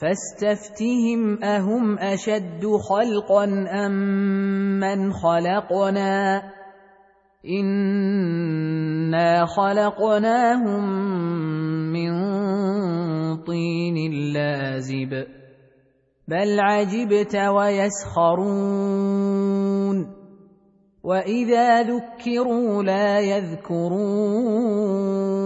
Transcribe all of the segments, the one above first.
فاستفتهم أهم أشد خلقا أم من خلقنا؟ إنا خلقناهم من طين لازب. بل عجبت ويسخرون. وإذا ذكروا لا يذكرون.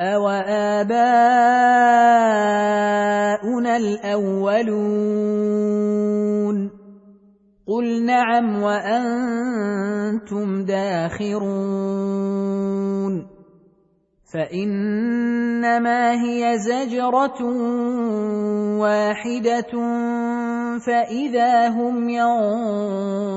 أوآباؤنا الأولون قل نعم وأنتم داخرون فإنما هي زجرة واحدة فإذا هم ينظرون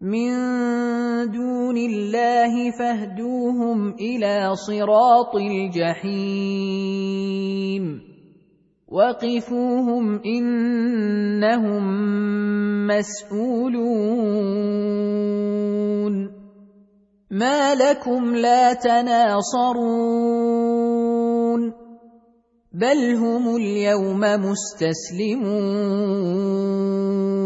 من دون الله فاهدوهم إلى صراط الجحيم. وقفوهم انهم مسئولون. ما لكم لا تناصرون. بل هم اليوم مستسلمون.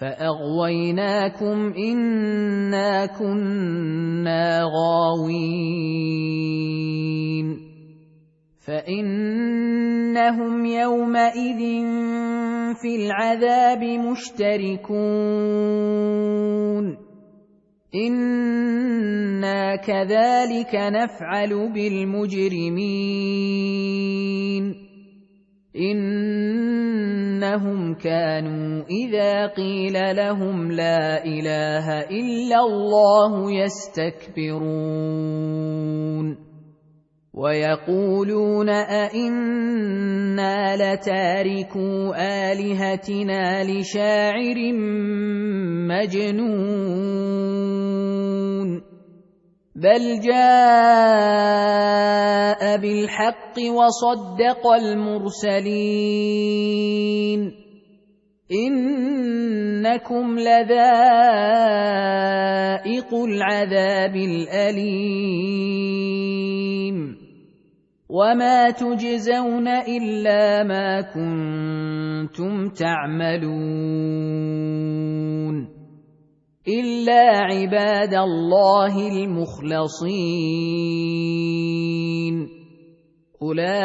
فاغويناكم انا كنا غاوين فانهم يومئذ في العذاب مشتركون أنا كذلك نفعل بالمجرمين إنهم كانوا إذا قيل لهم لا إله إلا الله يستكبرون. ويقولون أئنا لتاركو آلهتنا لشاعر مجنون. بل جاء بالحق وصدق المرسلين انكم لذائق العذاب الاليم وما تجزون الا ما كنتم تعملون إلا عباد الله المخلصين. أولئك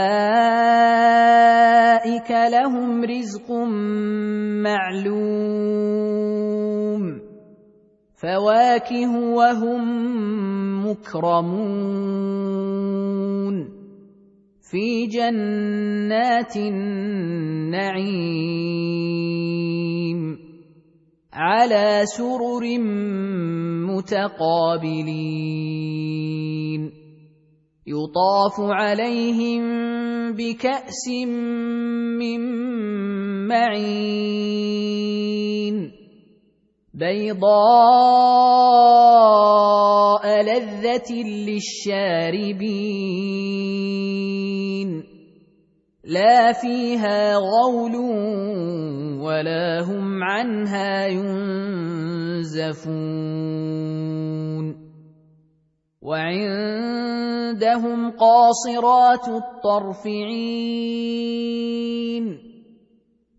لهم رزق معلوم. فواكه وهم مكرمون. في جنات النعيم. على سرر متقابلين. يطاف عليهم بكأس من معين. بيضاء لذة للشاربين. لا فيها غول ولا هم عنها ينزفون. وعندهم قاصرات الطرف عين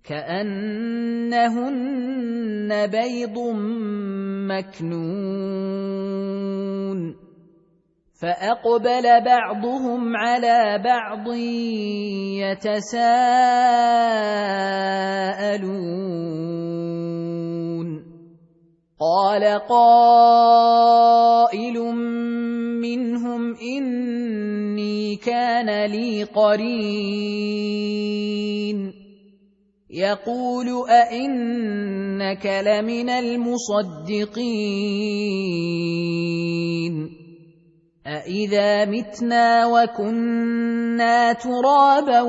كأنهن بيض مكنون. فأقبل بعضهم على بعض يتساءلون. قال قائل منهم إني كان لي قرين. يقول أئنك لمن المصدقين. أإذا متنا وكنا ترابا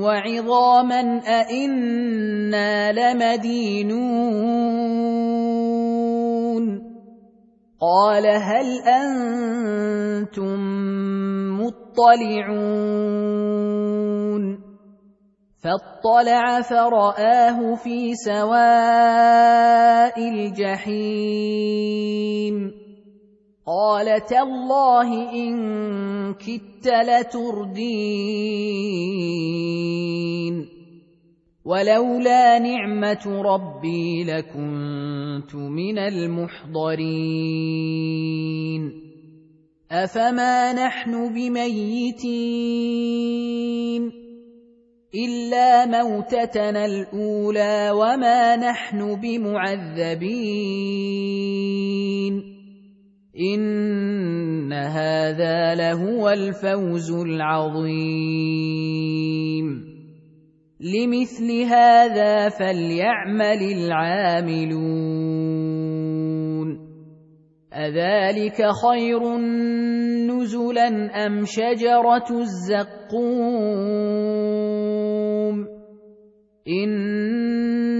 وعظاما أإنا لمدينون قال هل أنتم مطلعون فاطلع فرآه في سواء الجحيم قال تالله إن كدت لتردين. ولولا نعمة ربي لكنت من المحضرين. أفما نحن بميتين؟ إلا موتتنا الأولى وما نحن بمعذبين. ان هذا لهو الفوز العظيم لمثل هذا فليعمل العاملون اذلك خير نزلا ام شجره الزقوم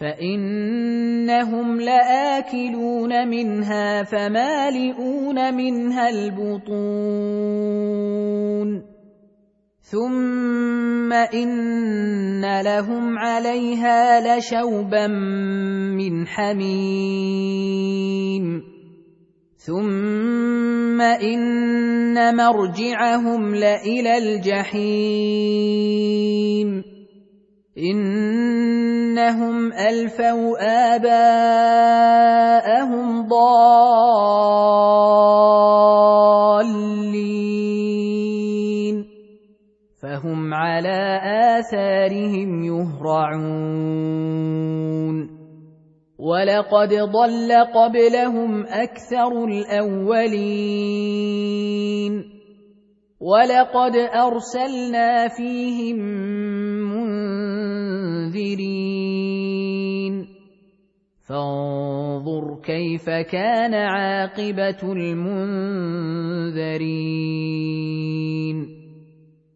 فانهم لاكلون منها فمالئون منها البطون ثم ان لهم عليها لشوبا من حميم ثم ان مرجعهم لالى الجحيم إنهم ألفوا آباءهم ضالين. فهم على آثارهم يهرعون. ولقد ضل قبلهم أكثر الأولين. ولقد أرسلنا فيهم منذرين فانظر كيف كان عاقبة المنذرين.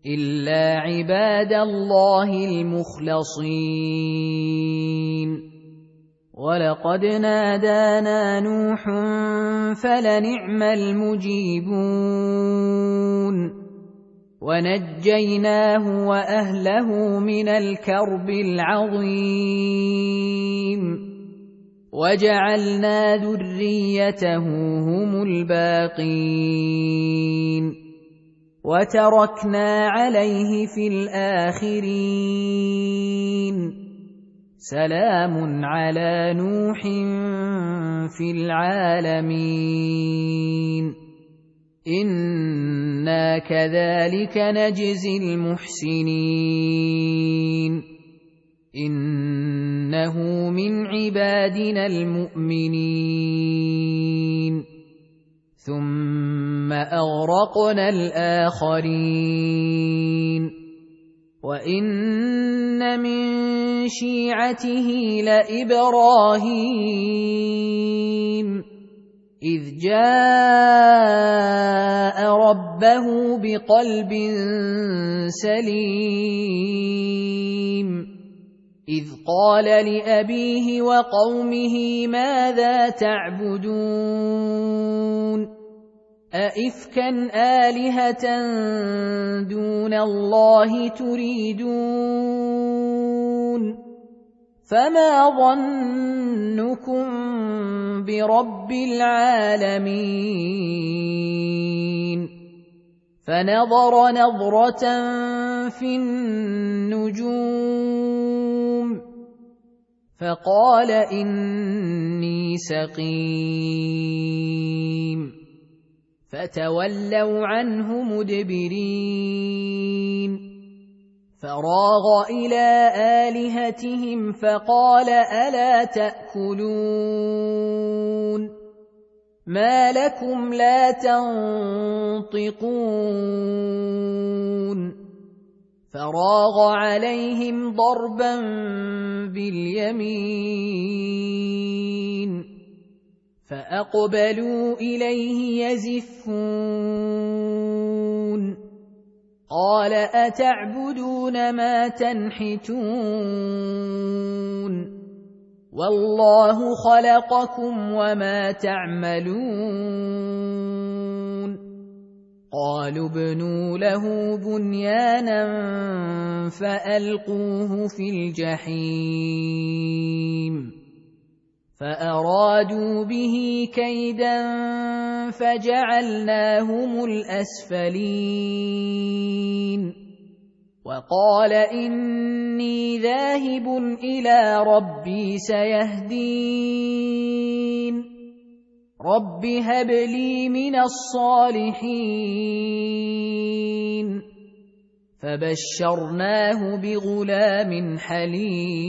إلا عباد الله المخلصين. ولقد نادانا نوح فلنعم المجيبون. ونجيناه وأهله من الكرب العظيم. وجعلنا ذريته هم الباقين. وتركنا عليه في الآخرين. سلام على نوح في العالمين. أنا كذلك نجزي المحسنين انه من عبادنا المؤمنين ثم اغرقنا الاخرين وان من شيعته لابراهيم إذ جاء ربه بقلب سليم. إذ قال لأبيه وقومه ماذا تعبدون؟ أئفكا آلهة دون الله تريدون؟ فما ظنكم برب العالمين فنظر نظرة في النجوم فقال إني سقيم فتولوا عنه مدبرين فراغ إلى آلهتهم فقال ألا تأكلون ما لكم لا تنطقون فراغ عليهم ضربا باليمين فأقبلوا إليه يزفون قال أتعبدون ما تنحتون والله خلقكم وما تعملون قالوا ابنوا له بنيانا فألقوه في الجحيم فأرادوا به كيدا فجعلناهم الأسفلين. وقال إني ذاهب إلى ربي سيهدين. رب هب لي من الصالحين. فبشرناه بغلام حليم.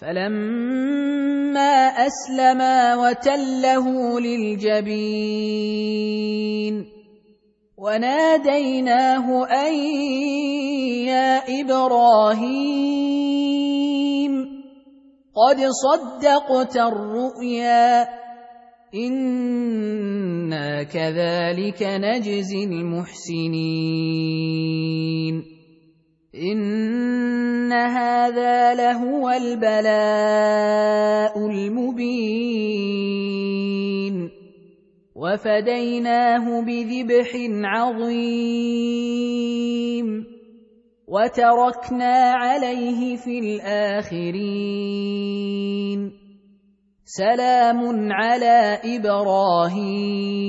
فلما اسلما وتله للجبين وناديناه ان يا إبراهيم قد صدقت الرؤيا أنا كذلك نجزي المحسنين ان هذا لهو البلاء المبين وفديناه بذبح عظيم وتركنا عليه في الاخرين سلام على إبراهيم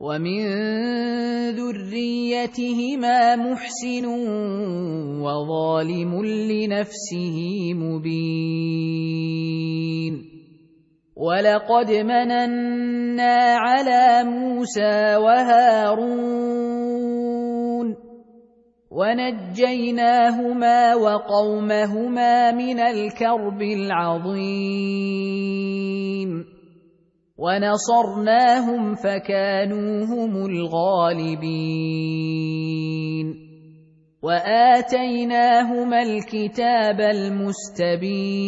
ومن ذريتهما محسن وظالم لنفسه مبين. ولقد مننا على موسى وهارون ونجيناهما وقومهما من الكرب العظيم. ونصرناهم فكانوا هم الغالبين. وآتيناهما الكتاب المستبين.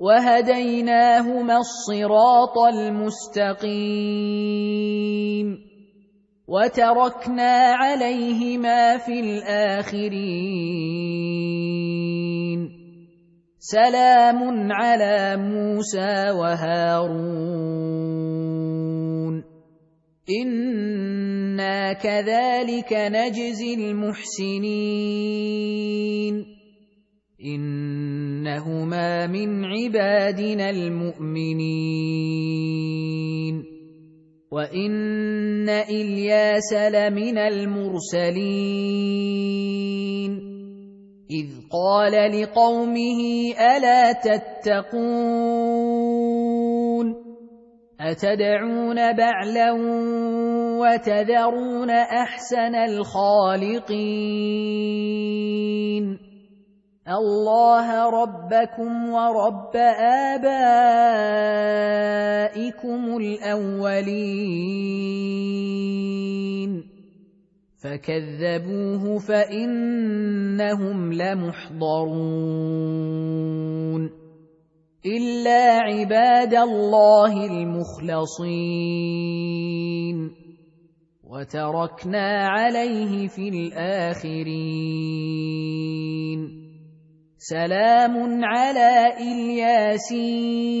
وهديناهما الصراط المستقيم. وتركنا عليهما في الآخرين. سلام على موسى وهارون. إنا كذلك نجزي المحسنين. إنهما من عبادنا المؤمنين. وإن إلياس لمن المرسلين. إذ قال لقومه ألا تتقون أتدعون بعلا وتذرون أحسن الخالقين الله ربكم ورب آبائكم الأولين فكذبوه فإنهم لمحضرون إلا عباد الله المخلصين وتركنا عليه في الآخرين سلام على إلياسين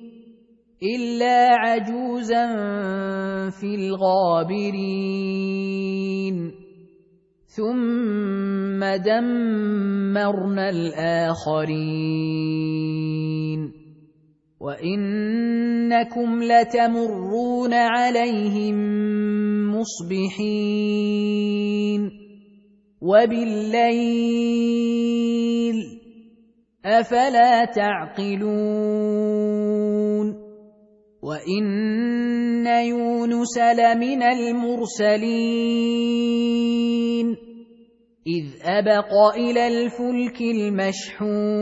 إلا عجوزا في الغابرين. ثم دمرنا الآخرين. وإنكم لتمرون عليهم مصبحين. وبالليل أفلا تعقلون. وان يونس لمن المرسلين اذ ابق إلى الفلك المشحون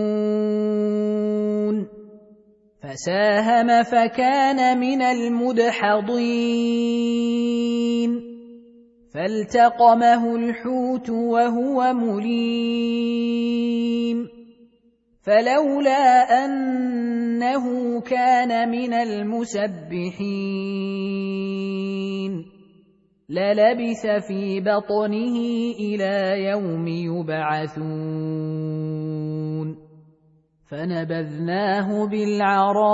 فساهم فكان من المدحضين فالتقمه الحوت وهو مليم فلولا أنه كان من المسبحين للبث في بطنه إلى يوم يبعثون فنبذناه بالعراء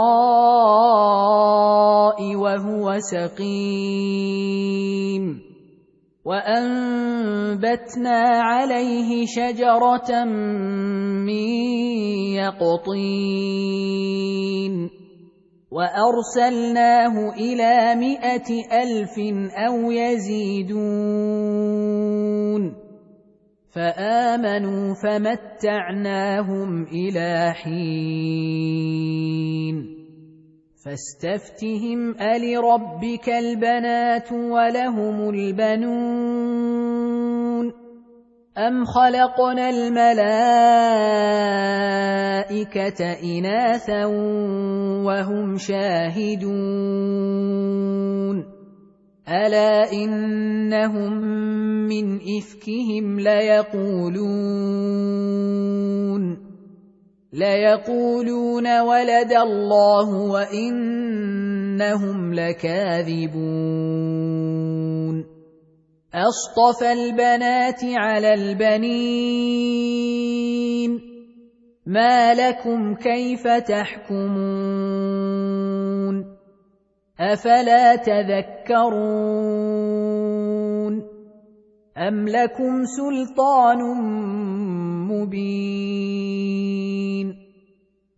وهو سقيم وأنبتنا عليه شجرة من يقطين وارسلناه إلى مائه الف أو يزيدون فامنوا فمتعناهم إلى حين فاستفتهم الربك البنات ولهم البنون ام خلقنا الملائكه اناثا وهم شاهدون الا انهم من افكهم ليقولون ليقولون ولد الله وانهم لكاذبون اصطفى البنات على البنين ما لكم كيف تحكمون افلا تذكرون ام لكم سلطان مبين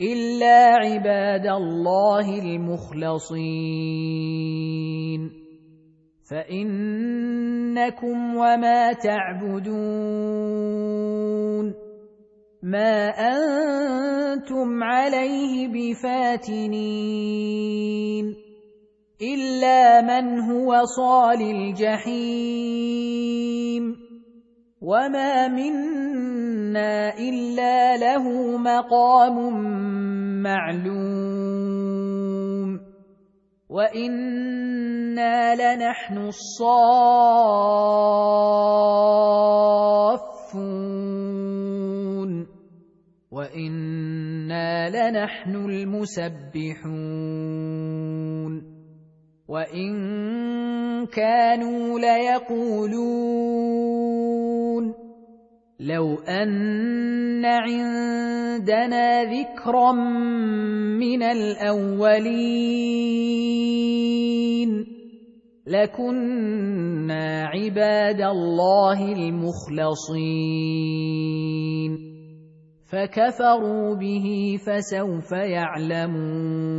الا عباد الله المخلصين. فانكم وما تعبدون. ما أنتم عليه بفاتنين. الا من هو صال الجحيم. وما منا الا له مقام معلوم وأنا لنحن الصافون وأنا لنحن المسبحون وان كانوا ليقولون لو ان عندنا ذكرا من الاولين لكنا عباد الله المخلصين فكفروا به فسوف يعلمون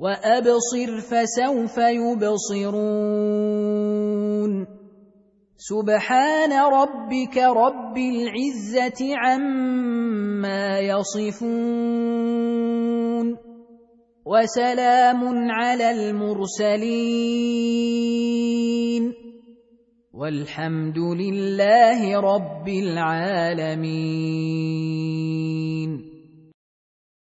وأبصر فسوف يبصرون. سبحان ربك رب العزة عما يصفون. وسلام على المرسلين. والحمد لله رب العالمين.